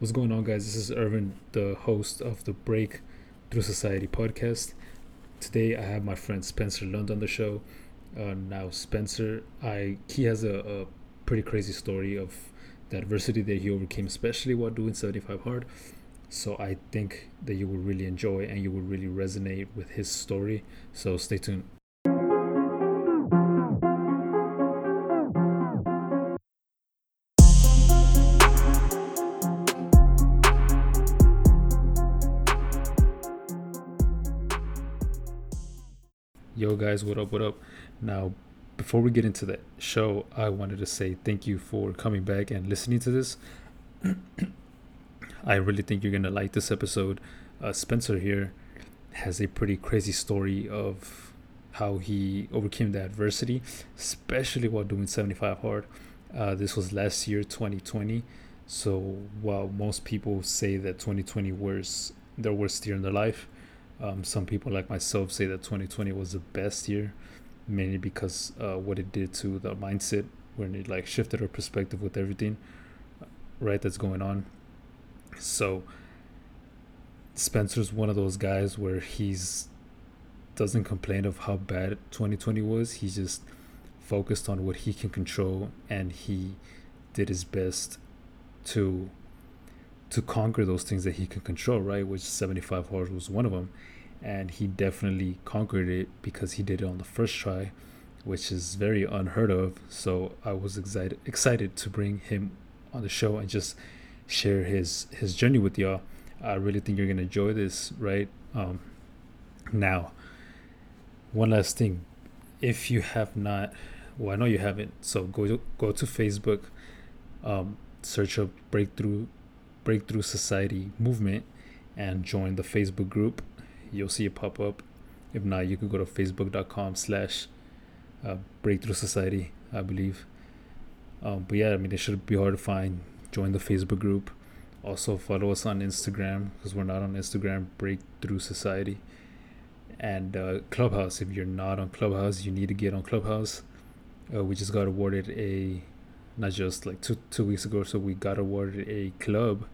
What's going on, guys? This is Irvin, the host of the Break Through Society podcast. Today, I have my friend Spencer Lund on the show. Uh, now, Spencer, I he has a, a pretty crazy story of the adversity that he overcame, especially while doing 75 hard. So I think that you will really enjoy and you will really resonate with his story. So stay tuned. Guys, what up? What up? Now, before we get into the show, I wanted to say thank you for coming back and listening to this. I really think you're to like this episode. Uh, Spencer here has a pretty crazy story of how he overcame the adversity, especially while doing 75 hard. Uh, this was last year, 2020. So while most people say that 2020 was their worst year in their life, um, some people like myself say that 2020 was the best year, mainly because uh, what it did to the mindset when it like shifted our perspective with everything, uh, right? That's going on. So Spencer's one of those guys where he's doesn't complain of how bad 2020 was. He's just focused on what he can control, and he did his best to to conquer those things that he can control, right? Which 75 hard was one of them. And he definitely conquered it because he did it on the first try, which is very unheard of. So I was excited excited to bring him on the show and just share his his journey with y'all. I really think you're gonna enjoy this, right? Um, now, one last thing, if you have not, well, I know you haven't, so go to, go to Facebook, um, search up Breakthrough Breakthrough Society movement and join the Facebook group. You'll see it pop up. If not, you can go to facebook.com slash uh, Breakthrough Society, I believe. Um, but yeah, I mean, it should be hard to find. Join the Facebook group. Also, follow us on Instagram because we're not on Instagram, Breakthrough Society. And uh, Clubhouse. If you're not on Clubhouse, you need to get on Clubhouse. Uh, we just got awarded a not just like two two weeks ago. So we got awarded a club.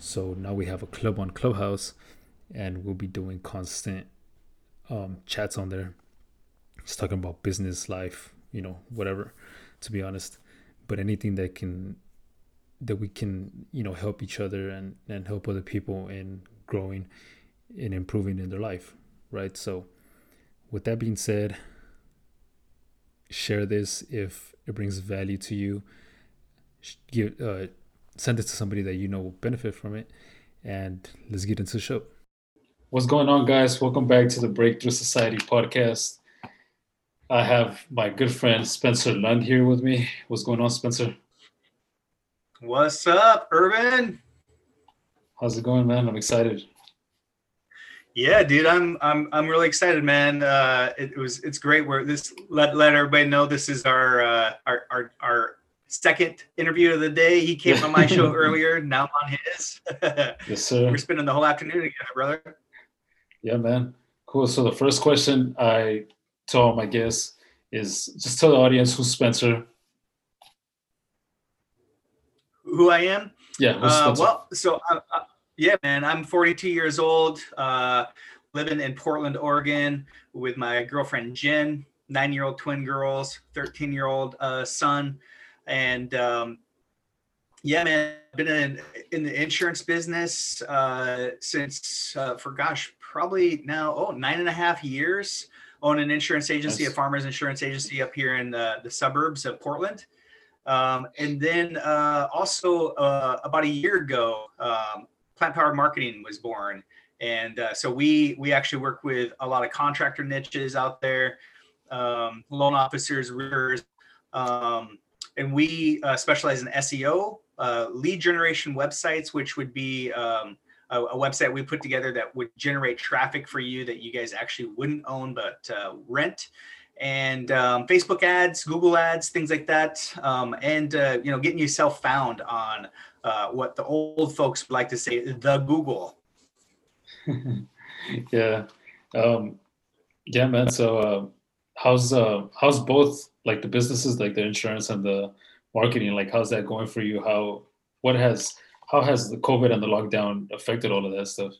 So now we have a club on Clubhouse, and we'll be doing constant um, chats on there. Just talking about business, life, you know, whatever. To be honest, but anything that can that we can you know help each other and and help other people in growing and improving in their life right so with that being said share this if it brings value to you give uh, send it to somebody that you know will benefit from it and let's get into the show. What's going on guys? Welcome back to the breakthrough society podcast. I have my good friend spencer lund here with me. What's going on spencer? What's up Irvin how's it going man? I'm excited. Yeah, dude, I'm I'm I'm really excited, man. Uh, it, it was it's great. We're this let let everybody know this is our uh, our our our second interview of the day. He came on my show earlier. Now I'm on his. yes, sir. We're spending the whole afternoon together, brother. Yeah, man. Cool. So the first question I tell my guests is just tell the audience who's Spencer. Who I am? Yeah. Uh, well, so uh, uh, yeah, man. I'm 42 years old. Uh, living in Portland, Oregon, with my girlfriend Jen, nine-year-old twin girls, 13-year-old uh, son, and um, yeah, man. Been in in the insurance business uh, since uh, for gosh, probably now oh nine and a half years. Own an insurance agency, a farmers insurance agency up here in the, the suburbs of Portland. Um, and then uh, also uh, about a year ago, um, Plant Powered Marketing was born, and uh, so we we actually work with a lot of contractor niches out there, um, loan officers, um, and we uh, specialize in SEO, uh, lead generation websites, which would be um, a, a, website we put together that would generate traffic for you that you guys actually wouldn't own but uh, rent and um, Facebook ads, Google ads, things like that, um, and uh, you know, getting yourself found on uh, what the old folks like to say, the Google. yeah, um, yeah, man. So, uh, how's how's both like the businesses, like the insurance and the marketing, like how's that going for you? How what has how has the COVID and the lockdown affected all of that stuff?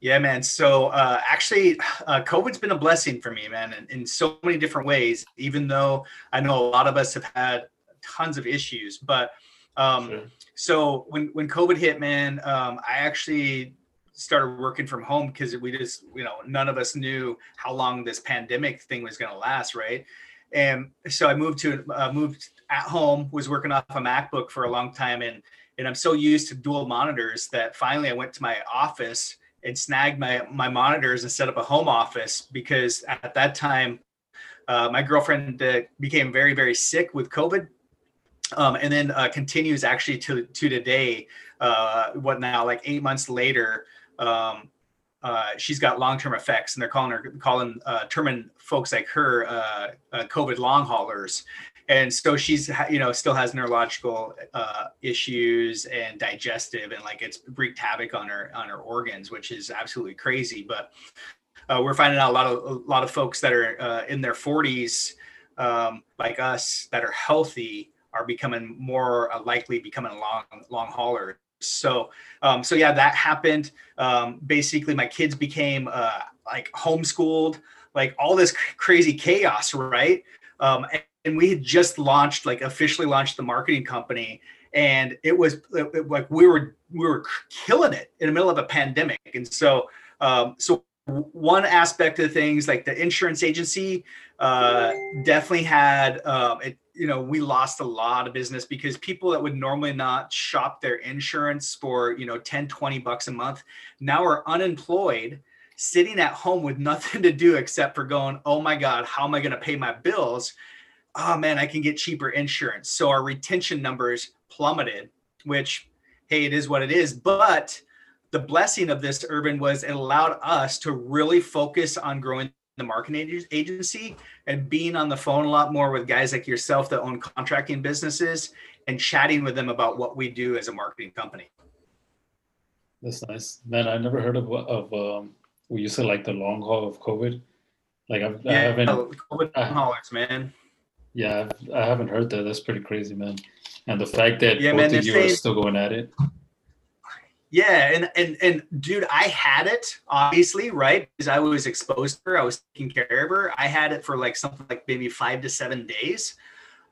Yeah, man. So uh, actually, uh, COVID's been a blessing for me, man, in, in so many different ways. Even though I know a lot of us have had tons of issues, but um, sure. so when when COVID hit, man, um, I actually started working from home because we just, you know, none of us knew how long this pandemic thing was going to last, right? And so I moved to uh, moved at home, was working off a MacBook for a long time, and and I'm so used to dual monitors that finally I went to my office and snagged my my monitors and set up a home office because at that time uh, my girlfriend uh, became very very sick with COVID, um, and then uh, continues actually to to today. Uh, what now? Like eight months later, um, uh, she's got long-term effects, and they're calling her calling uh, folks like her uh, uh, COVID long haulers. And so she's you know still has neurological uh, issues and digestive, and like it's wreaked havoc on her on her organs, which is absolutely crazy. But uh, we're finding out a lot of a lot of folks that are in their 40s, um, like us, that are healthy, are becoming more likely becoming long long haulers so, um, so yeah, that happened. Um, basically, my kids became uh, like homeschooled, like all this crazy chaos, right? Um, and, and, we had just launched, like officially launched the marketing company, and it was it, like we were we were killing it in the middle of a pandemic. And so, um, so one aspect of things like the insurance agency uh, definitely had um, it, you know we lost a lot of business because people that would normally not shop their insurance for you know 10 20 bucks a month now are unemployed sitting at home with nothing to do except for going oh my god how am i going to pay my bills? Oh man i can get cheaper insurance. So our retention numbers plummeted which hey it is what it is. But the blessing of this Irvin was it allowed us to really focus on growing the marketing agency and being on the phone a lot more with guys like yourself that own contracting businesses and chatting with them about what we do as a marketing company. That's nice, man. I never heard of of um, we used to like the long haul of COVID. Like I've, yeah, I haven't COVID long haulers, man. Yeah, I've, I haven't heard that. That's pretty crazy, man. And the fact that yeah, both man, of you are still going at it. Yeah, and and and dude, I had it obviously, right? Because I was exposed to her, I was taking care of her. I had it for like something like maybe five to seven days.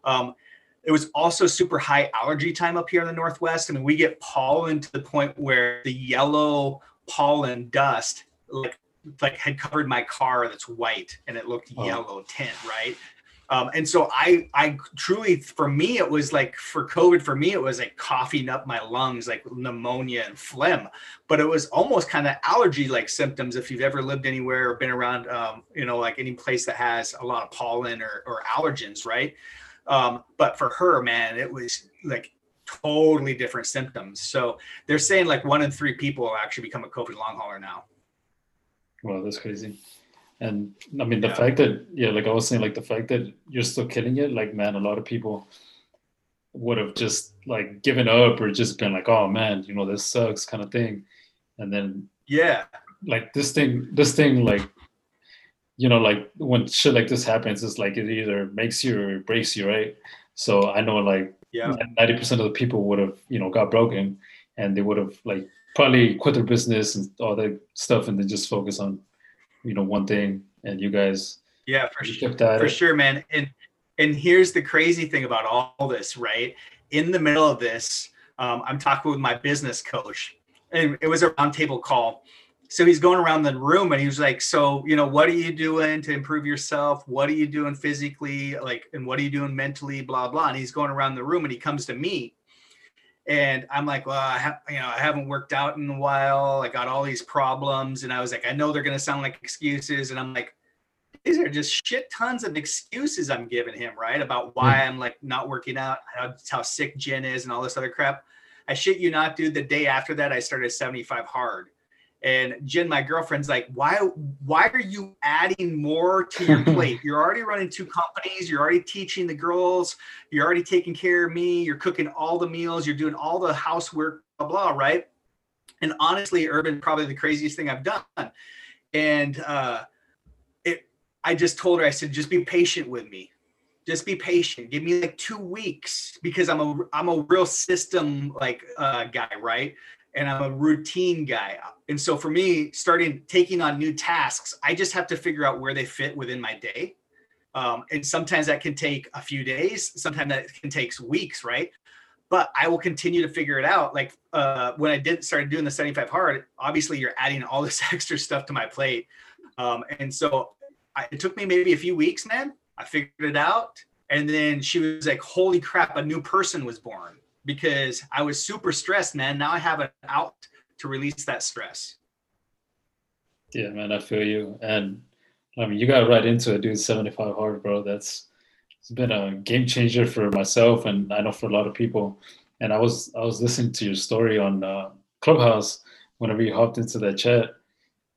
Um, it was also super high allergy time up here in the northwest. I mean, we get pollen to the point where the yellow pollen dust like like had covered my car that's white and it looked oh. yellow tint, right? Um, and so I, I truly, for me, it was like for COVID, for me, it was like coughing up my lungs, like pneumonia and phlegm, but it was almost kind of allergy like symptoms. If you've ever lived anywhere or been around, um, you know, like any place that has a lot of pollen or, or allergens, right? Um, but for her, man, it was like totally different symptoms. So they're saying like one in three people will actually become a COVID long hauler now. Wow, that's crazy. And I mean, the yeah. fact that, yeah, like I was saying, like the fact that you're still killing it, like, man, a lot of people would have just like given up or just been like, oh man, you know, this sucks kind of thing. And then, yeah, like this thing, this thing, like, you know, like when shit like this happens, it's like it either makes you or breaks you, right? So I know like yeah, 90% of the people would have, you know, got broken and they would have like probably quit their business and all that stuff and then just focus on you know one thing and you guys yeah for sure for it. sure man. And and here's the crazy thing about all this right? In the middle of this um, i'm talking with my business coach and it was a roundtable call. So he's going around the room and he was like so you know what are you doing to improve yourself? What are you doing physically? Like and what are you doing mentally? Blah blah. And he's going around the room and he comes to me and I'm like, well, I have, you know, I haven't worked out in a while. I got all these problems, and I was like, I know they're gonna sound like excuses, and I'm like, these are just shit tons of excuses I'm giving him, right? About why mm. I'm like not working out, how, how sick Jen is, and all this other crap. I shit you not, dude. The day after that, I started 75 hard. And Jen, my girlfriend's like, why, why are you adding more to your plate? You're already running two companies. You're already teaching the girls. You're already taking care of me. You're cooking all the meals. You're doing all the housework, blah, blah, right? And honestly, Irvin, probably the craziest thing I've done. And uh, it, I just told her, I said, just be patient with me. just be patient give me like two weeks because i'm a i'm a real system like uh, guy right and i'm a routine guy. And so for me starting taking on new tasks i just have to figure out where they fit within my day. Um, and sometimes that can take a few days sometimes that can take weeks right? But i will continue to figure it out. Like uh, when i did started doing the 75 hard obviously you're adding all this extra stuff to my plate. Um, and so I, it took me maybe a few weeks man. I figured it out. And then she was like, holy crap, a new person was born because I was super stressed, man. Now I have an out to release that stress. Yeah, man, I feel you. And I mean, you got right into it, dude. 75 hard, bro. That's it's been a game changer for myself and I know for a lot of people. And I was I was listening to your story on uh, Clubhouse whenever you hopped into that chat.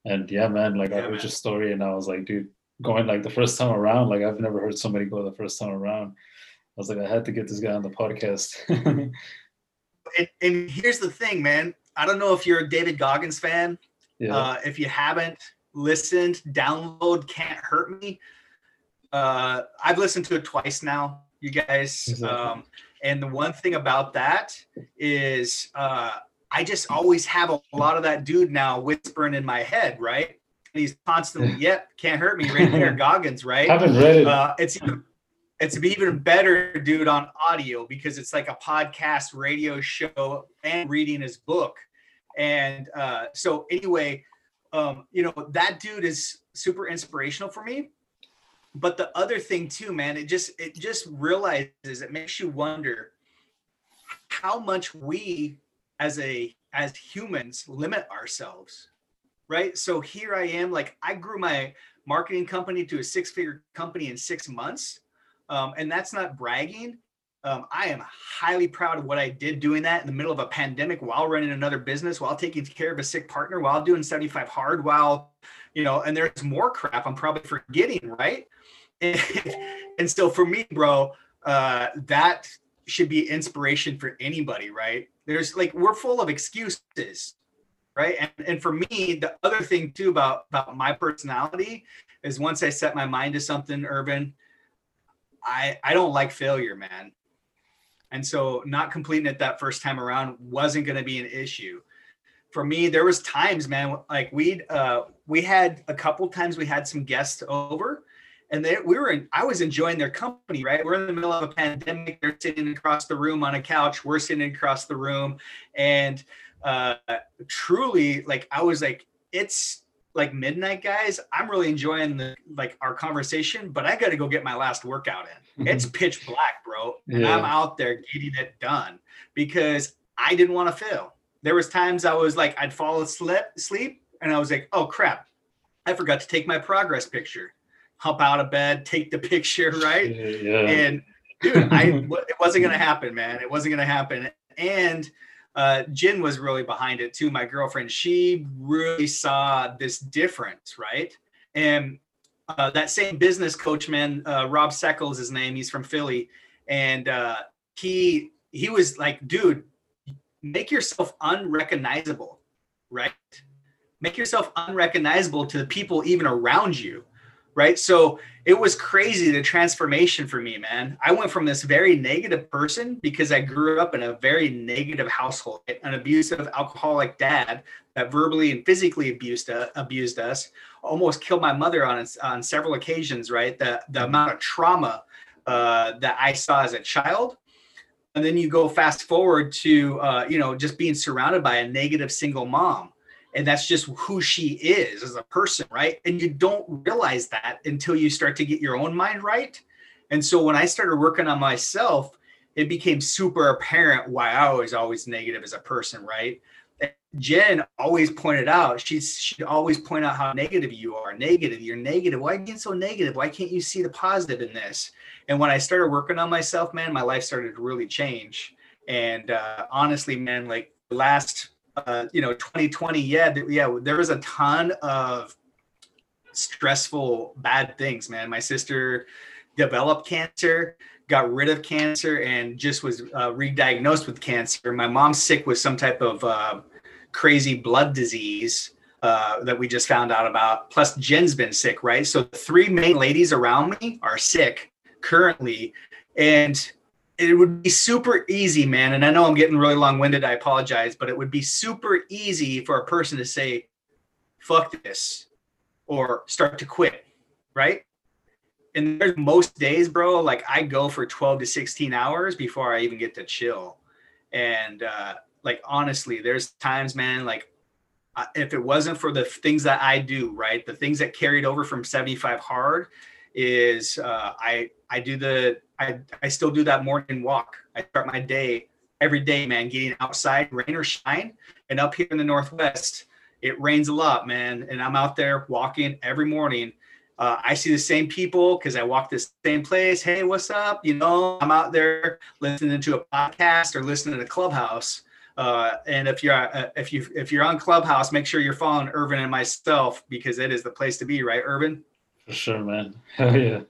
And yeah, man, like yeah, I heard man. your story and I was like, dude, going like the first time around. Like I've never heard somebody go the first time around. I was like, I had to get this guy on the podcast. and, and, here's the thing, man. I don't know if you're a David Goggins fan. Yeah. Uh, if you haven't listened, download "Can't Hurt Me." Uh, I've listened to it twice now, you guys. Exactly. Um, and the one thing about that is, uh, I just always have a lot of that dude now whispering in my head, right? he's constantly, yep, can't hurt me, right there, Goggins, right? I Haven't read it. Uh, it's it's even better, dude, on audio because it's like a podcast, radio show, and reading his book. And uh, so, anyway, um, you know that dude is super inspirational for me. But the other thing too, man, it just it just realizes it makes you wonder how much we as a as humans limit ourselves right? So here I am, like I grew my marketing company to a six figure company in six months. Um, and that's not bragging. Um, I am highly proud of what I did doing that in the middle of a pandemic while running another business, while taking care of a sick partner, while doing 75 hard, while, you know, and there's more crap I'm probably forgetting, right? And, and so for me, bro, uh, that should be inspiration for anybody, right? There's like, we're full of excuses right and, and for me the other thing too about about my personality is once i set my mind to something Irvin i i don't like failure man and so not completing it that first time around wasn't going to be an issue for me there was times man like we'd uh we had a couple times we had some guests over and they we were in, I was enjoying their company, right? We're in the middle of a pandemic. They're sitting across the room on a couch. We're sitting across the room, and uh, truly like I was like, it's like midnight, guys. I'm really enjoying the like our conversation, but I got to go get my last workout in. Mm-hmm. It's pitch black, bro, and yeah. I'm out there getting it done because I didn't want to fail. There was times I was like, I'd fall asleep, sleep, and I was like, oh crap, I forgot to take my progress picture. Hop out of bed, take the picture, right? Yeah. And dude, I it wasn't gonna happen, man. It wasn't gonna happen. And uh, Jen was really behind it too. My girlfriend, she really saw this difference, right? And uh, that same business coach, man, uh, Rob Seckles, his name. He's from Philly, and uh, he he was like, dude, make yourself unrecognizable, right? Make yourself unrecognizable to the people even around you right? So it was crazy the transformation for me, man. I went from this very negative person because I grew up in a very negative household, an abusive alcoholic dad that verbally and physically abused uh, abused us, almost killed my mother on on several occasions, right? The the amount of trauma uh, that I saw as a child. And then you go fast forward to, uh, you know, just being surrounded by a negative single mom and that's just who she is as a person right? And you don't realize that until you start to get your own mind right. And so when i started working on myself it became super apparent why i was always negative as a person right? And jen always pointed out she's she'd always point out how negative you are negative you're negative. Why are you being so negative? Why can't you see the positive in this? And when i started working on myself man my life started to really change. And uh, honestly man like last uh, you know 2020 yeah yeah there was a ton of stressful bad things man. My sister developed cancer got rid of cancer and just was uh, re-diagnosed with cancer. My mom's sick with some type of uh, crazy blood disease uh, that we just found out about. Plus jen's been sick right? So three main ladies around me are sick currently. And it would be super easy, man. And I know I'm getting really long winded. I apologize, but it would be super easy for a person to say, fuck this, or start to quit, right? And there's most days, bro, like I go for 12 to 16 hours before I even get to chill. And uh, like, honestly, there's times, man, like if it wasn't for the things that I do, right, the things that carried over from 75 hard is uh, I I do the I I still do that morning walk. I start my day every day, man, getting outside, rain or shine. And up here in the Northwest, it rains a lot, man. And I'm out there walking every morning. Uh, I see the same people because I walk this same place. Hey, what's up? You know, I'm out there listening to a podcast or listening to Clubhouse uh, and if you're uh, if you if you're on Clubhouse, make sure you're following Irvin and myself because it is the place to be, right, Irvin? For sure, man. Hell yeah.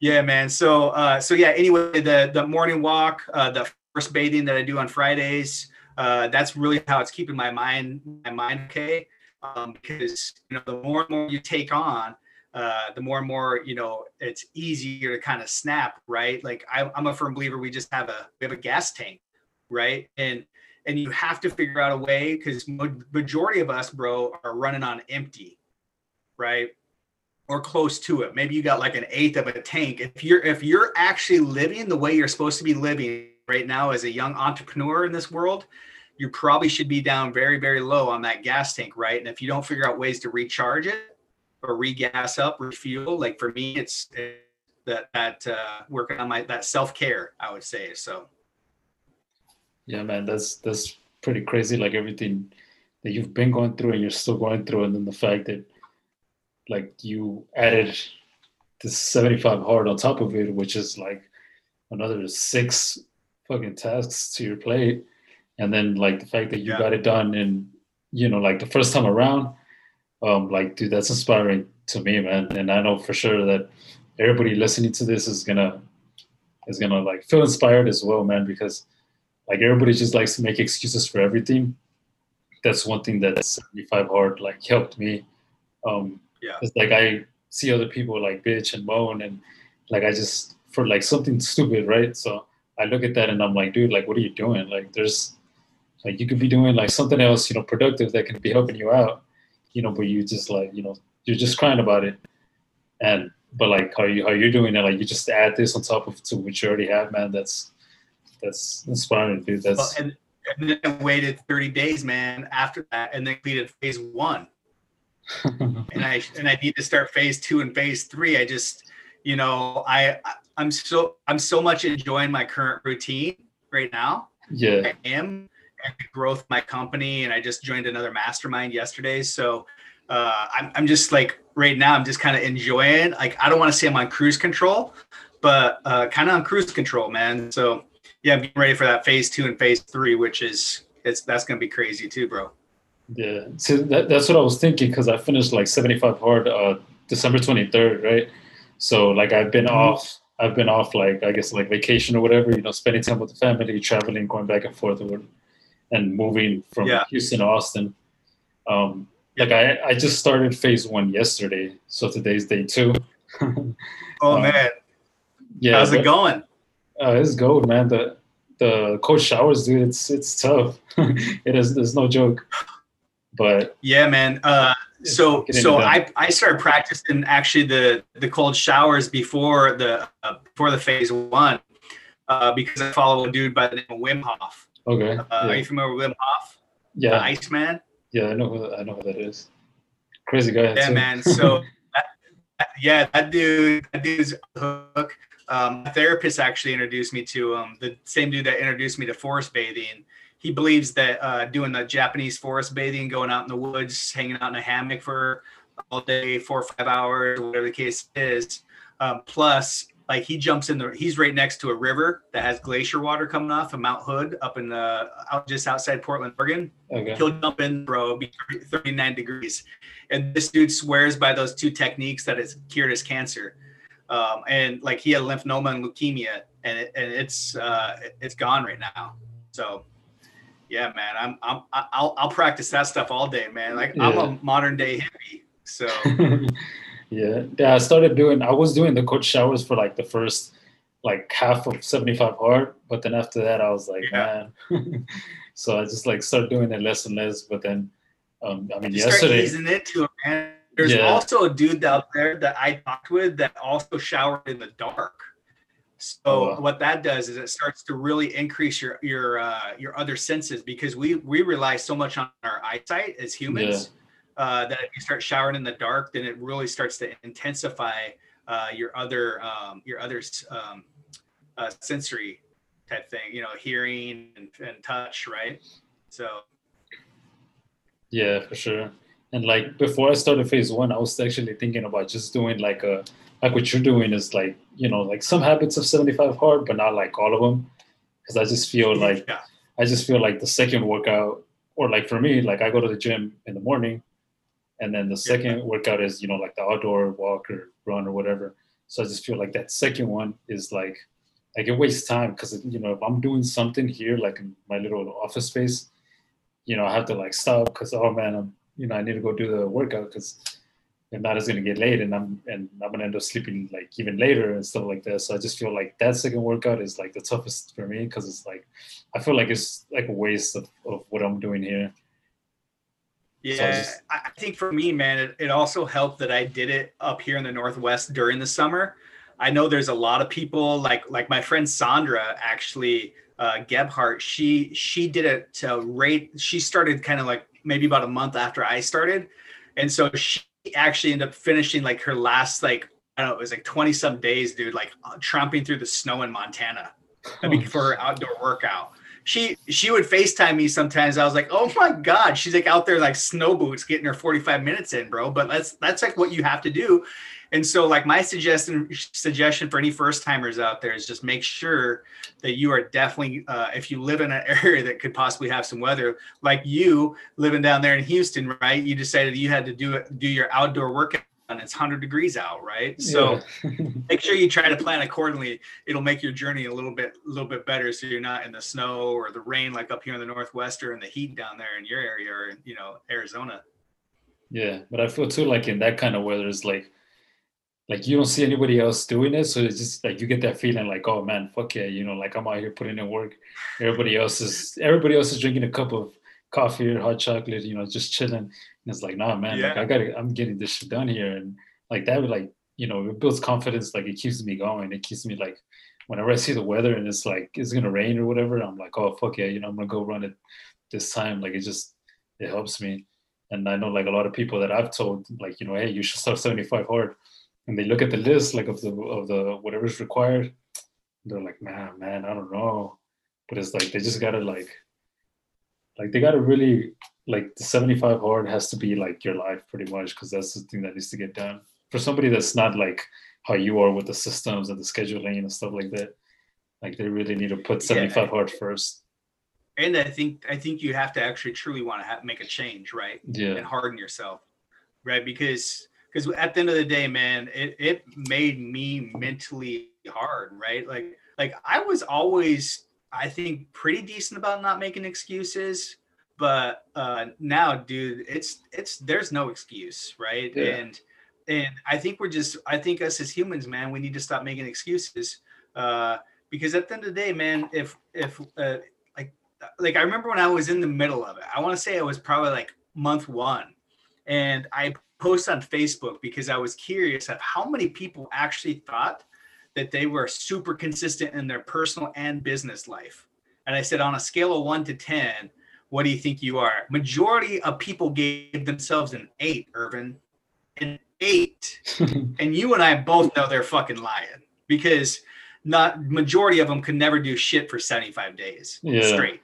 yeah, man. So uh, so yeah. Anyway, the the morning walk, uh, the forest bathing that I do on Fridays, uh, that's really how it's keeping my mind my mind okay. Um, because you know the more and more you take on, uh, the more and more you know it's easier to kind of snap right like I, i'm a firm believer we just have a we have a gas tank right? And and you have to figure out a way because majority of us, bro, are running on empty, right? Or close to it. Maybe you got like an eighth of a tank. If you're if you're actually living the way you're supposed to be living right now as a young entrepreneur in this world, you probably should be down very very low on that gas tank, right? And if you don't figure out ways to recharge it or regas up, refuel, like for me, it's, that that uh, working on my that self care, I would say. So yeah, man, that's that's pretty crazy. Like everything that you've been going through and you're still going through, and then the fact that like you added the 75 hard on top of it, which is like another six fucking tasks to your plate. And then like the fact that you yeah. got it done in, you know, like the first time around, um, like dude, that's inspiring to me, man. And I know for sure that everybody listening to this is gonna is gonna like feel inspired as well, man, because like everybody just likes to make excuses for everything. That's one thing that 75 hard like helped me. Um, yeah, it's like I see other people like bitch and moan and like I just for like something stupid, right? So I look at that and I'm like, dude, like what are you doing? Like there's like you could be doing like something else, you know, productive that can be helping you out, you know, but you just like, you know, you're just crying about it. And but like how you how you're doing it, like you just add this on top of to what you already have, man. That's that's inspiring, dude. That's well, and, and then I waited 30 days, man, after that, and then completed phase one. and I and I need to start phase two and phase three. I just, you know, I I'm so I'm so much enjoying my current routine right now. Yeah, I am and growth my company, and I just joined another mastermind yesterday. So uh, I'm I'm just like right now, I'm just kind of enjoying. Like I don't want to say I'm on cruise control, but uh, kind of on cruise control, man. So yeah, I'm getting ready for that phase two and phase three, which is it's that's gonna be crazy too, bro. Yeah, so that, that's what I was thinking because I finished like 75 hard uh, December 23rd, right? So like I've been mm-hmm. off, I've been off like I guess like vacation or whatever, you know, spending time with the family, traveling, going back and forth, or, and moving from yeah. Houston to Austin. Um, like I, I just started phase one yesterday, so today's day two. oh um, man, yeah, how's it going? Uh, it's gold, man. The the cold showers, dude. It's it's tough. it is. There's no joke. But yeah, man. Uh, so so I I started practicing actually the the cold showers before the uh, before the phase one uh, because I follow a dude by the name of Wim Hof. Okay. Uh, yeah. Are you familiar with Wim Hof? Yeah. The Iceman. Yeah, I know. Who, I know who that is. Crazy guy. Yeah, too. man. So. that, yeah, that dude, that dude's hook. Um, therapist actually introduced me to um, the same dude that introduced me to forest bathing. He believes that uh, doing the Japanese forest bathing, going out in the woods, hanging out in a hammock for all day, four or five hours, whatever the case is. Um, plus, like he jumps in the, he's right next to a river that has glacier water coming off of Mount Hood up in the, out just outside Portland, Oregon. Okay. He'll jump in, bro, be 39 degrees. And this dude swears by those two techniques that it's cured his cancer um, and like he had lymphoma and leukemia, and it, and it's uh, it's gone right now. So, yeah, man, I'm I'm I'll I'll practice that stuff all day, man. Like yeah. I'm a modern day hippie. So, Yeah, yeah. I started doing. I was doing the coach showers for like the first like half of 75 hard, but then after that, I was like, yeah. man. so I just like started doing it less and less. But then, um, I mean, you yesterday. Start easing into it, man. There's yeah. also a dude out there that I talked with that also showered in the dark. So oh, wow. what that does is it starts to really increase your your uh, your other senses because we we rely so much on our eyesight as humans. Yeah uh, that if you start showering in the dark, then it really starts to intensify uh, your other um, your other um, uh, sensory type thing. You know, hearing and, and touch, right? So. Yeah, for sure. And like before I started phase one, I was actually thinking about just doing like a like what you're doing is like you know like some habits of 75 hard, but not like all of them, because I just feel like yeah. I just feel like the second workout or like for me like I go to the gym in the morning and then the second yeah. workout is you know like the outdoor walk or run or whatever so i just feel like that second one is like like it wastes time because you know if i'm doing something here like in my little office space you know i have to like stop because oh man i'm you know i need to go do the workout because not it's going to get late and i'm and i'm going to end up sleeping like even later and stuff like that so i just feel like that second workout is like the toughest for me because it's like i feel like it's like a waste of, of what i'm doing here yeah, so I, just... I, think for me, man, it, it also helped that I did it up here in the Northwest during the summer. I know there's a lot of people like like my friend Sandra actually uh, Gebhardt. She she did it to rate. She started kind of like maybe about a month after I started, and so she actually ended up finishing like her last like I don't know it was like twenty some days, dude, like uh, tramping through the snow in Montana. I mean, for her outdoor workout she she would FaceTime me sometimes. I was like, oh my god, she's like out there like snow boots getting her 45 minutes in, bro. But that's that's like what you have to do. And so like my suggestion suggestion for any first timers out there is just make sure that you are definitely uh, if you live in an area that could possibly have some weather, like you living down there in Houston, right? You decided you had to do it, do your outdoor workout and it's 100 degrees out right so yeah. make sure you try to plan accordingly it'll make your journey a little bit a little bit better so you're not in the snow or the rain like up here in the northwest or in the heat down there in your area or you know arizona yeah but i feel too like in that kind of weather it's like like you don't see anybody else doing it so it's just like you get that feeling like oh man fuck yeah you know like i'm out here putting in work everybody else is everybody else is drinking a cup of coffee or hot chocolate you know just chilling and it's like, nah, man, yeah. like I gotta, I'm getting this shit done here. And like that would like, you know, it builds confidence. Like it keeps me going. It keeps me like, whenever I see the weather and it's like, it's gonna rain or whatever, I'm like, oh, fuck yeah, you know, I'm gonna go run it this time. Like it just, it helps me. And I know like a lot of people that I've told, like, you know, hey, you should start 75 hard. And they look at the list, like of the, of the, whatever's required. They're like, man, man, I don't know. But it's like, they just gotta like, like they gotta really like the 75 hard has to be like your life pretty much because that's the thing that needs to get done for somebody that's not like how you are with the systems and the scheduling and stuff like that like they really need to put 75 yeah. hard first and i think i think you have to actually truly want to have, make a change right yeah and harden yourself right because because at the end of the day man it, it made me mentally hard right like like i was always i think pretty decent about not making excuses but uh, now, dude, it's it's there's no excuse, right? Yeah. And and I think we're just I think us as humans, man, we need to stop making excuses uh, because at the end of the day, man, if if uh, like like I remember when I was in the middle of it, I want to say it was probably like month one, and I posted on Facebook because I was curious of how many people actually thought that they were super consistent in their personal and business life. And I said on a scale of one to ten what do you think you are? Majority of people gave themselves an eight, Irvin. An eight. and you and I both know they're fucking lying because not majority of them could never do shit for 75 days yeah. straight.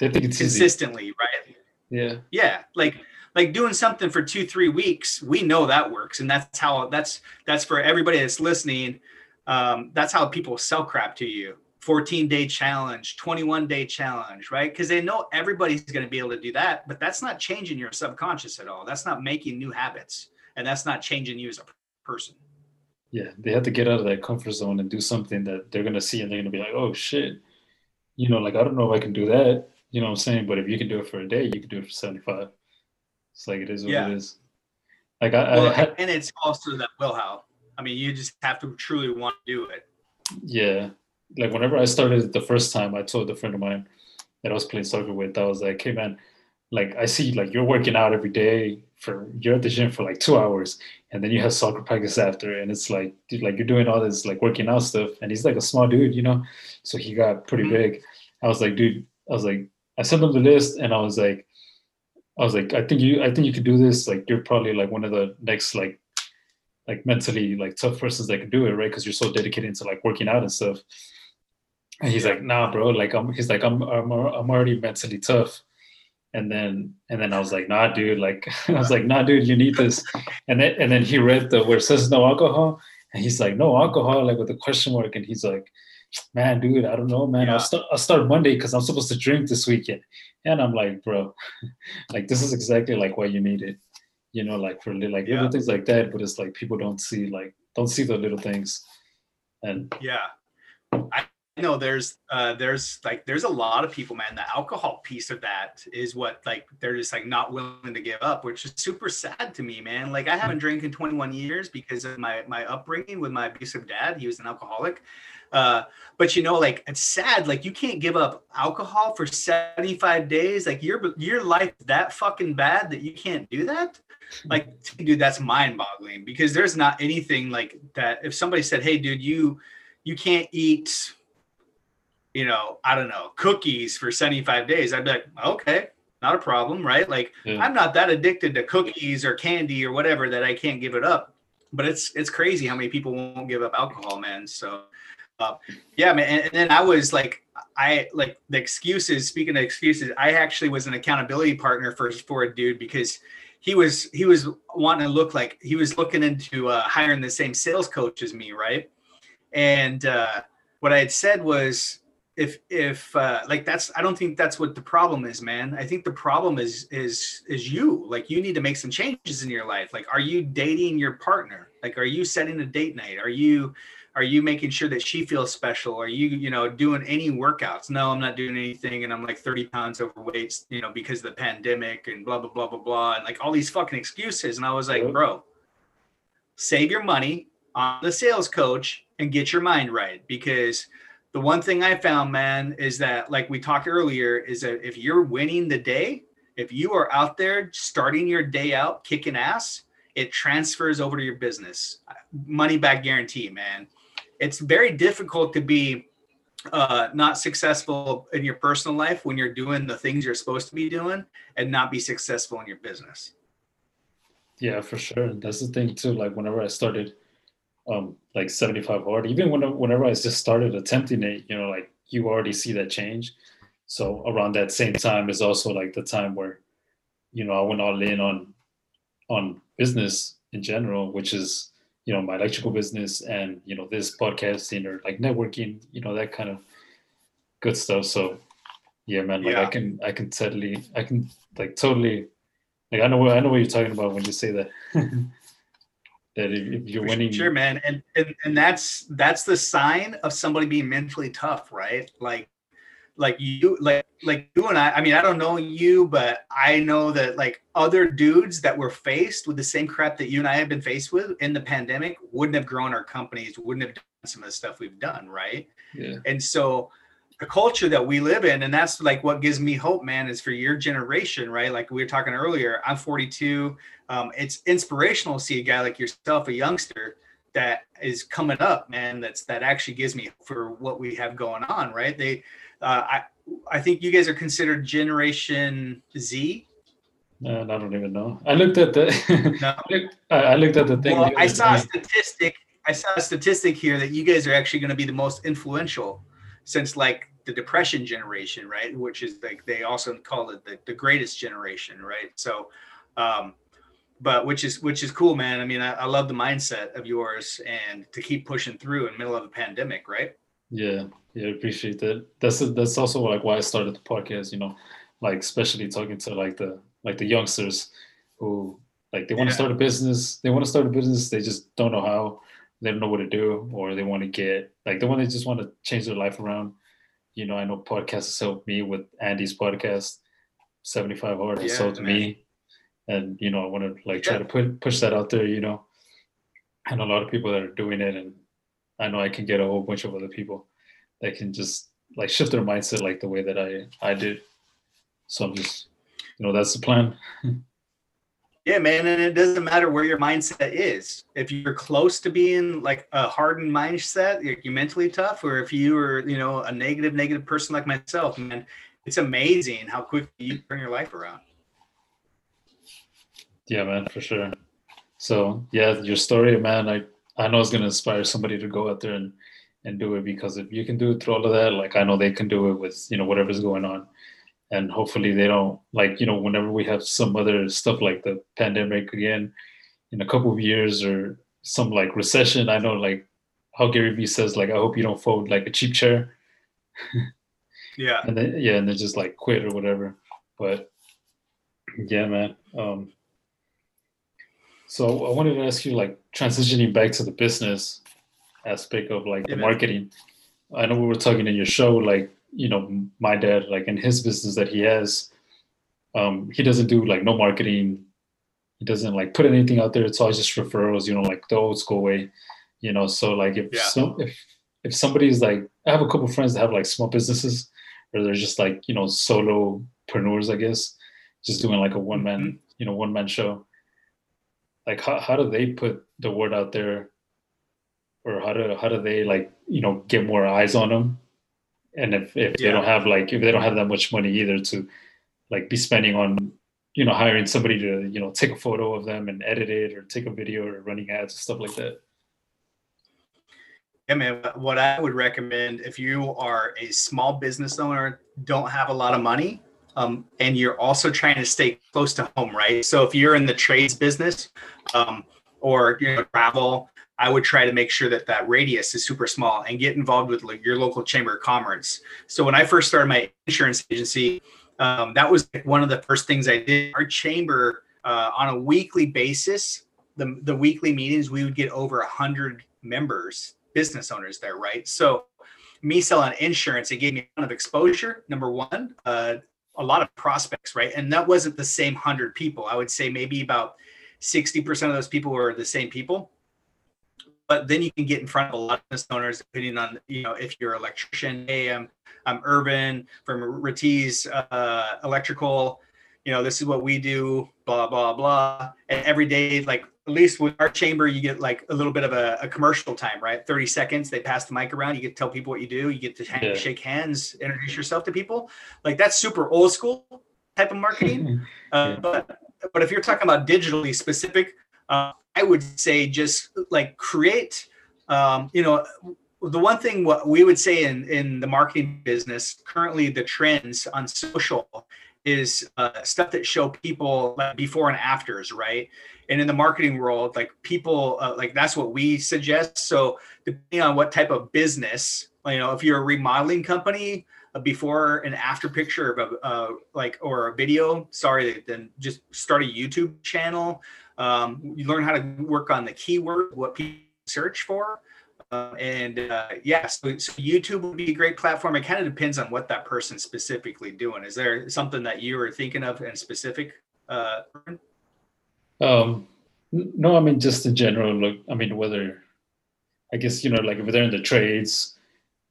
They think it's consistently, easy. right? Yeah. Yeah. Like like doing something for two, three weeks, we know that works. And that's how that's that's for everybody that's listening. Um, that's how people sell crap to you 14 day challenge, 21 day challenge, right? Because they know everybody's going to be able to do that, but that's not changing your subconscious at all. That's not making new habits, and that's not changing you as a person. Yeah, they have to get out of that comfort zone and do something that they're going to see and they're going to be like, oh shit, you know, like I don't know if I can do that. You know what I'm saying? But if you can do it for a day, you can do it for 75. It's like it is what yeah. it is. Like I, well, I had, and it's also that willpower. I mean, you just have to truly want to do it. Yeah, like whenever I started the first time, I told a friend of mine that I was playing soccer with, I was like, "Hey man, like I see like you're working out every day for you're at the gym for like two hours, and then you have soccer practice after, and it's like dude, like you're doing all this like working out stuff." And he's like a small dude, you know, so he got pretty mm-hmm. big. I was like, dude, I was like, I sent him the list, and I was like, I was like, I think you, I think you could do this. Like you're probably like one of the next like like mentally like tough persons that can do it, right? Because you're so dedicated to like working out and stuff. And he's like, nah, bro. Like I'm, he's like, I'm, I'm, I'm already mentally tough. And then, and then I was like, nah, dude. Like I was like, nah, dude, you need this. And then, and then he read the where it says no alcohol, and he's like, no alcohol, like with a question mark. And he's like, man, dude, I don't know, man. Yeah. I'll start, I'll start Monday because I'm supposed to drink this weekend. And I'm like, bro, like this is exactly like why you need it you know, like for like yeah. little things like that. But it's like people don't see like don't see the little things. And yeah, I know there's uh there's like there's a lot of people, man. The alcohol piece of that is what like they're just like not willing to give up, which is super sad to me, man. Like I haven't drank in 21 years because of my my upbringing with my abusive dad. He was an alcoholic. Uh, but you know, like it's sad. Like you can't give up alcohol for 75 days. Like your your life that fucking bad that you can't do that like dude that's mind boggling because there's not anything like that if somebody said hey dude you you can't eat you know i don't know cookies for 75 days i'd be like okay not a problem right like yeah. i'm not that addicted to cookies or candy or whatever that i can't give it up but it's it's crazy how many people won't give up alcohol man so uh, yeah man and, and then i was like i like the excuses speaking of excuses i actually was an accountability partner for for a dude because he was he was wanting to look like he was looking into uh, hiring the same sales coach as me, right? And uh, what I had said was, if if uh, like that's I don't think that's what the problem is, man. I think the problem is is is you. Like you need to make some changes in your life. Like, are you dating your partner? Like, are you setting a date night? Are you are you making sure that she feels special? Are you you know doing any workouts? No i'm not doing anything and i'm like 30 pounds overweight you know because of the pandemic and blah blah blah blah blah and like all these fucking excuses and i was like bro save your money on the sales coach and get your mind right because the one thing i found man is that like we talked earlier is that if you're winning the day if you are out there starting your day out kicking ass it transfers over to your business. Money back guarantee man it's very difficult to be uh, not successful in your personal life when you're doing the things you're supposed to be doing and not be successful in your business. Yeah, for sure. That's the thing too. Like whenever I started, um, like 75 hard, even when, whenever I just started attempting it, you know, like you already see that change. So around that same time is also like the time where, you know, I went all in on, on business in general, which is you know my electrical business and you know this podcasting or like networking you know that kind of good stuff. So yeah man like yeah. i can i can totally i can like totally like i know what i know what you're talking about when you say that. That if, you're winning. sure man. And, and and that's that's the sign of somebody being mentally tough right? Like like you like like you and I I mean I don't know you but I know that like other dudes that were faced with the same crap that you and I have been faced with in the pandemic wouldn't have grown our companies wouldn't have done some of the stuff we've done right? Yeah. And so the culture that we live in and that's like what gives me hope man is for your generation right? Like we were talking earlier I'm 42 um, it's inspirational to see a guy like yourself a youngster that is coming up man that's that actually gives me for what we have going on right? They uh, I I think you guys are considered Generation Z. No, I don't even know. I looked at the. no. I looked at the thing. Well, I saw a statistic. I saw a statistic here that you guys are actually going to be the most influential since like the depression generation, right? Which is like they also call it the, the greatest generation, right? So, um, but which is which is cool, man. I mean, I, I love the mindset of yours and to keep pushing through in the middle of a pandemic, right? Yeah, yeah, appreciate that. That's that's also like why I started the podcast. You know, like especially talking to like the like the youngsters who like they want to start a business. They want to start a business. They just don't know how. They don't know what to do, or they want to get like they want to just want to change their life around. You know, I know podcasts helped me with Andy's podcast. 75 hard has yeah, helped me and you know I want to like try to put push that out there. You know, and a lot of people that are doing it, and I know I can get a whole bunch of other people that can just like shift their mindset like the way that I I did. So I'm just, you know, that's the plan. Yeah, man, and it doesn't matter where your mindset is. If you're close to being like a hardened mindset, you're mentally tough, or if you are, you know, a negative, negative person like myself, man, it's amazing how quickly you turn your life around. Yeah, man, for sure. So yeah, your story, man, I I know it's gonna inspire somebody to go out there and and do it because if you can do it through all of that, like I know they can do it with you know whatever's going on. And hopefully they don't like you know whenever we have some other stuff like the pandemic again in a couple of years or some like recession i know like how gary vee says like i hope you don't fold like a cheap chair. Yeah. And then yeah and then just like quit or whatever. But yeah man um so i wanted to ask you like transitioning back to the business aspect of like the marketing. I know we were talking in your show like you know my dad like in his business that he has um he doesn't do like no marketing. He doesn't like put anything out there. It's always just referrals you know like the old school way you know? So like if yeah. some if if somebody's like i have a couple friends that have like small businesses or they're just like you know solopreneurs i guess just doing like a one man mm-hmm. you know one man show like how, how do they put the word out there? Or how do how do they like you know get more eyes on them and if, if yeah. they don't have like if they don't have that much money either to like be spending on you know hiring somebody to you know take a photo of them and edit it or take a video or running ads and stuff like that. Yeah man what i would recommend if you are a small business owner don't have a lot of money um, and you're also trying to stay close to home right? So if you're in the trades business um, or you know travel I would try to make sure that that radius is super small and get involved with like your local chamber of commerce. So when I first started my insurance agency, um, that was one of the first things I did. Our chamber uh, on a weekly basis, the the weekly meetings, we would get over a hundred members, business owners there, right? So me selling insurance, it gave me a ton of exposure. Number one, uh, a lot of prospects, right? And that wasn't the same hundred people. I would say maybe about 60% of those people were the same people. But then you can get in front of a lot of business owners depending on you know if you're an electrician hey i'm i'm Irvin from Ratiz uh, electrical. You know this is what we do blah blah blah. And every day like at least with our chamber you get like a little bit of a, a commercial time right? 30 seconds they pass the mic around you get to tell people what you do you get to yeah. shake hands introduce yourself to people. Like that's super old school type of marketing uh, but but if you're talking about digitally specific uh, I would say just like create, um, you know, the one thing what we would say in in the marketing business currently the trends on social is uh, stuff that show people like before and afters, right? And in the marketing world, like people, uh, like that's what we suggest. So depending on what type of business, you know, if you're a remodeling company, a before and after picture of a uh, like or a video, sorry, then just start a YouTube channel. Um, you learn how to work on the keyword, what people search for. Uh, and uh, yeah, so, so, YouTube would be a great platform. It kind of depends on what that person's specifically doing. Is there something that you were thinking of in specific? Uh, um, no, I mean just in general. Look, I mean whether, I guess you know, like if they're in the trades,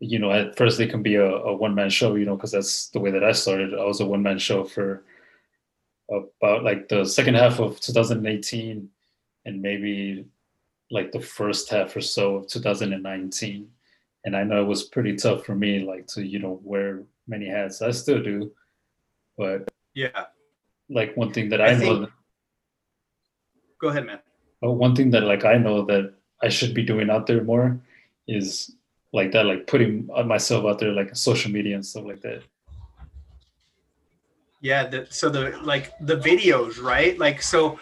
you know, at first they can be a, a one man show. You know, because that's the way that I started. I was a one man show for about like the second half of 2018 and maybe like the first half or so of 2019 and i know it was pretty tough for me like to you know wear many hats i still do but yeah like one thing that i, I know that, go ahead man but one thing that like i know that i should be doing out there more is like that like putting myself out there like social media and stuff like that. Yeah the, so the like the videos right? Like so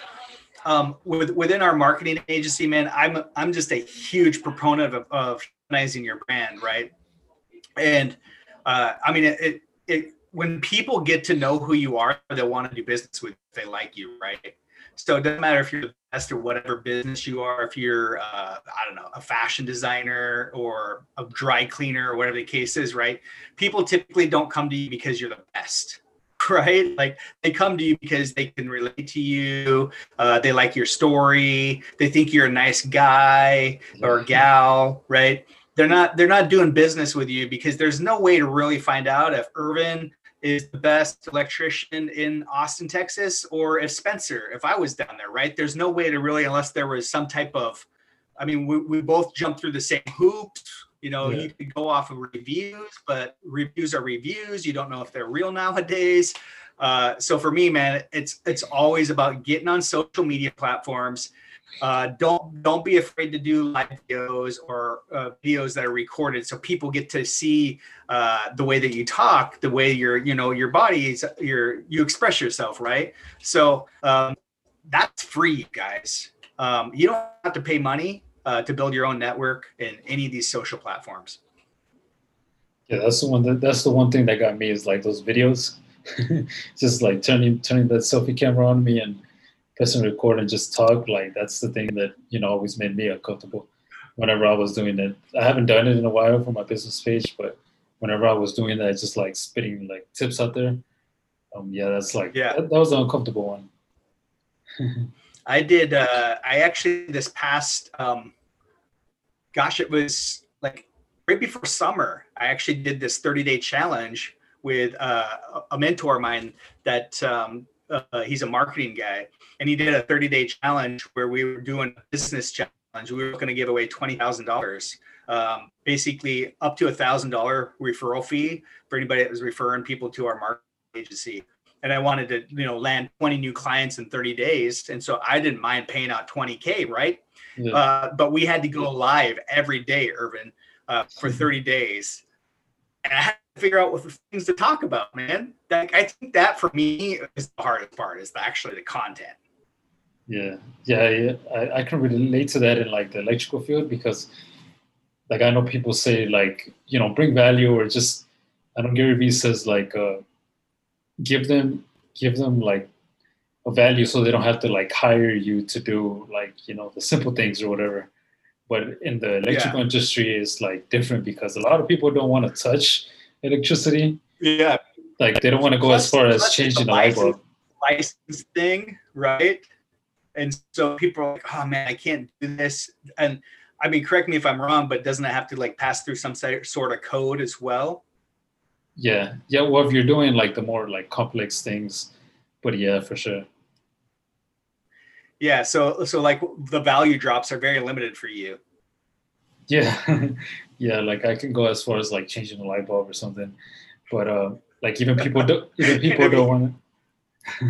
um with, within our marketing agency man i'm i'm just a huge proponent of, of humanizing your brand right? And uh i mean it, it, it when people get to know who you are they'll want to do business with they like you right? So it doesn't matter if you're the best or whatever business you are if you're uh, i don't know a fashion designer or a dry cleaner or whatever the case is right people typically don't come to you because you're the best right? Like they come to you because they can relate to you. Uh, they like your story. They think you're a nice guy or gal, right? They're not they're not doing business with you because there's no way to really find out if Irvin is the best electrician in Austin, Texas, or if Spencer, if I was down there, right? There's no way to really, unless there was some type of, I mean, we, we both jumped through the same hoops. You know, yeah. you could go off of reviews, but reviews are reviews. You don't know if they're real nowadays. Uh, so for me, man, it's it's always about getting on social media platforms uh, don't don't be afraid to do live videos or uh, videos that are recorded so people get to see uh, the way that you talk the way your you know your body is your you express yourself right? So um, that's free guys. Um, you don't have to pay money uh, to build your own network in any of these social platforms. Yeah that's the one that, that's the one thing that got me is like those videos. Just like turning turning that selfie camera on me and press record and just talk, like that's the thing that you know always made me uncomfortable. Whenever I was doing it, I haven't done it in a while for my business page, but whenever I was doing that, just like spitting like tips out there, um, yeah, that's like yeah, that, that was an uncomfortable one. I did. Uh, I actually this past, um, gosh, it was like right before summer. I actually did this 30 day challenge with uh, a mentor of mine that um, uh, he's a marketing guy, and he did a 30 day challenge where we were doing a business challenge. We were going to give away twenty thousand um, dollars, basically up to a thousand dollar referral fee for anybody that was referring people to our marketing agency. And I wanted to, you know, land 20 new clients in 30 days, and so I didn't mind paying out 20k, right? Yeah. Uh, but we had to go live every day, Irvin, uh, for 30 days. And I had figure out what things to talk about, man. Like I think that for me is the hardest part is the, actually the content. Yeah, yeah, yeah. I, I can relate to that in like the electrical field because, like, I know people say like you know bring value or just I don't know Gary Vee says like uh, give them give them like a value so they don't have to like hire you to do like you know the simple things or whatever. But in the electrical yeah. industry, is like different because a lot of people don't want to touch electricity. Yeah. Like they don't want to go plus, as far as changing the light bulb. License thing, right? And so people are like, oh man, I can't do this. And I mean, correct me if I'm wrong, but doesn't it have to like pass through some sort of code as well? Yeah. Yeah. Well, if you're doing like the more like complex things, but yeah, for sure. Yeah. So, so like the value drops are very limited for you. Yeah. yeah, like I can go as far as like changing a light bulb or something, but uh, like even people don't even people don't want to.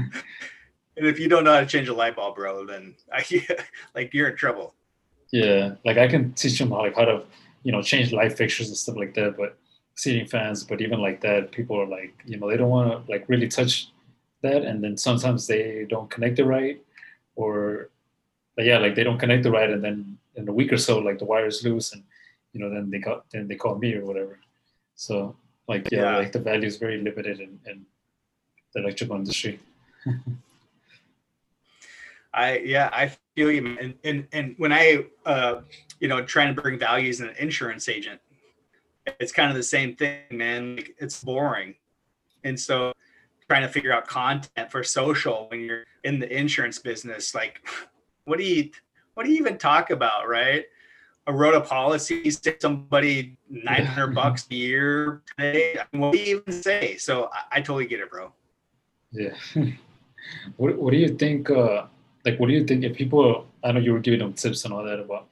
and if you don't know how to change a light bulb, bro, then I, like you're in trouble. Yeah, like I can teach them how like how to you know change light fixtures and stuff like that, but ceiling fans, but even like that, people are like you know they don't want to like really touch that, and then sometimes they don't connect it right, or but yeah, like they don't connect it right, and then in a week or so, like the wire is loose and you know, then they got then they call me or whatever. So like yeah, yeah. like the value is very limited in, in the electrical industry. I yeah, I feel you, and and and when I uh, you know trying to bring value as an insurance agent, it's kind of the same thing, man. Like, it's boring, and so trying to figure out content for social when you're in the insurance business, like what do you what do you even talk about, right? I wrote a policy to somebody 900 bucks a year today. I mean, what do you even say? So I, I totally get it, bro. Yeah. what, what do you think? Uh, like, what do you think if people, I know you were giving them tips and all that about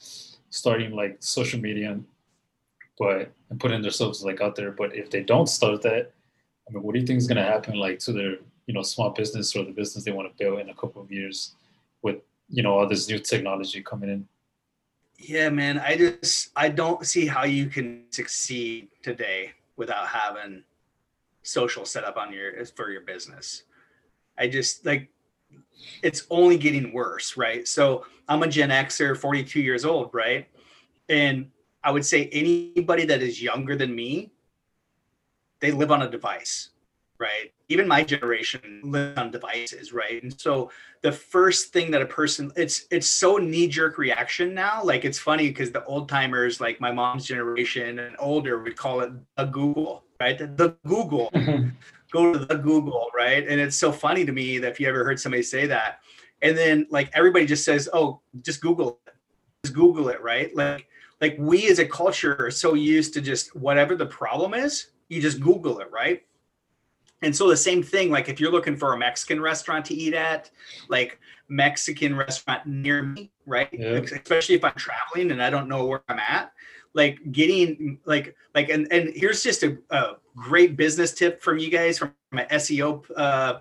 starting like social media, but and putting themselves like out there. But if they don't start that, I mean, what do you think is going to happen like to their, you know, small business or the business they want to build in a couple of years with, you know, all this new technology coming in? Yeah, man. I just I don't see how you can succeed today without having social set up on your for your business. I just like it's only getting worse, right? So I'm a Gen Xer, 42 years old, right? And I would say anybody that is younger than me, they live on a device right? Even my generation lives on devices, right? And so the first thing that a person it's it's so knee-jerk reaction now. Like it's funny because the old timers, like my mom's generation and older, would call it a Google, right? The Google. Mm-hmm. Go to the Google, right? And it's so funny to me that if you ever heard somebody say that, and then like everybody just says, "Oh, just Google it, just Google it," right? Like, like we as a culture are so used to just whatever the problem is, you just Google it, right? And so the same thing, like if you're looking for a Mexican restaurant to eat at, like Mexican restaurant near me, right? Yeah. Especially if I'm traveling and I don't know where I'm at, like getting like like and and here's just a, a great business tip from you guys from my SEO uh,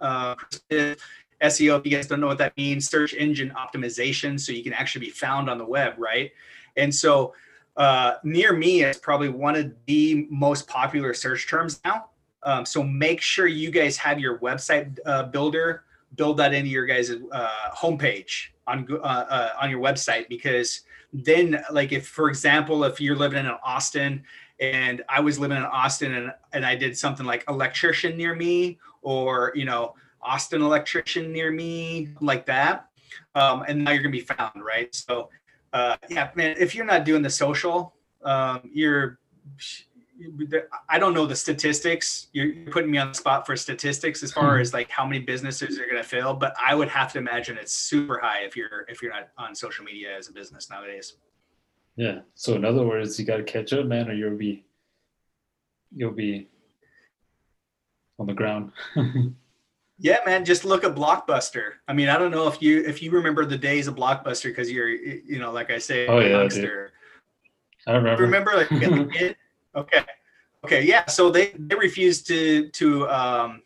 uh, SEO. If you guys don't know what that means, search engine optimization, so you can actually be found on the web, right? And so uh, near me is probably one of the most popular search terms now. Um, so make sure you guys have your website uh, builder build that into your guys' uh, homepage on uh, uh, on your website because then like if for example if you're living in Austin and I was living in Austin and and I did something like electrician near me or you know Austin electrician near me like that um, and now you're gonna be found right? So uh, yeah man if you're not doing the social um, you're I don't know the statistics. You're putting me on the spot for statistics as far hmm. as like how many businesses are going to fail, but I would have to imagine it's super high if you're if you're not on social media as a business nowadays. Yeah. So in other words, you got to catch up, man, or you'll be you'll be on the ground. yeah, man. Just look at Blockbuster. I mean, I don't know if you if you remember the days of Blockbuster because you're you know like I say, oh yeah, dude. I remember. Remember like Okay. Okay. Yeah. So they they refused to to um,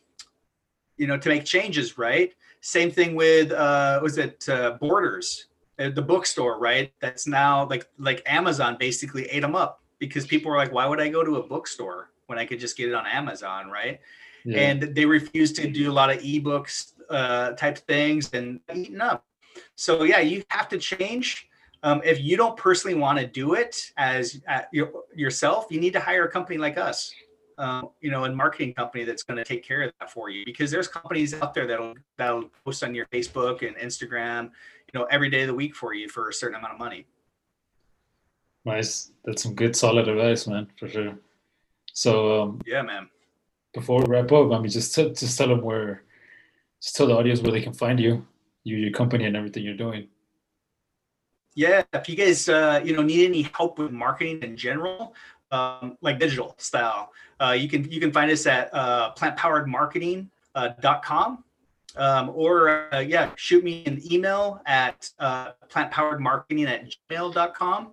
you know to make changes, right? Same thing with uh, was it uh, Borders, the bookstore, right? That's now like like Amazon basically ate them up because people were like, why would I go to a bookstore when I could just get it on Amazon, right? Yeah. And they refused to do a lot of ebooks uh, type things and eaten up. So yeah, you have to change um, if you don't personally want to do it as uh, your, yourself, you need to hire a company like us, um, you know, a marketing company that's going to take care of that for you. Because there's companies out there that'll that'll post on your Facebook and Instagram, you know, every day of the week for you for a certain amount of money. Nice. That's some good, solid advice, man, for sure. So um, yeah, man. Before we wrap up, I mean, just t- just tell them where, just tell the audience where they can find you, you, your company, and everything you're doing yeah if you guys uh, you know need any help with marketing in general um, like digital style uh, you can you can find us at uh, plantpoweredmarketing.com uh, um, or uh, yeah shoot me an email at uh, plantpoweredmarketing at gmail.com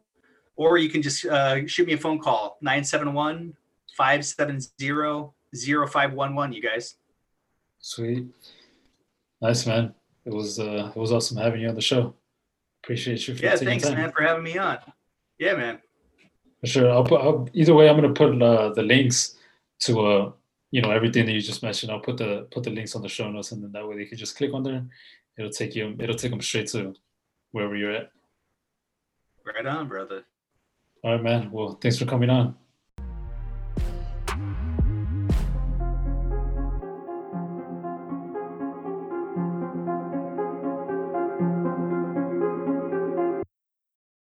or you can just uh, shoot me a phone call 971 570 0511 you guys. Sweet. Nice man. It was uh it was awesome having you on the show Appreciate you. For yeah, thanks, man, for having me on. Yeah, man. For sure. I'll put. I'll, either way, I'm gonna put uh, the links to uh, you know, everything that you just mentioned. I'll put the put the links on the show notes, and then that way they can just click on there. It'll take you. It'll take them straight to wherever you're at. Right on, brother. All right, man. Well, thanks for coming on.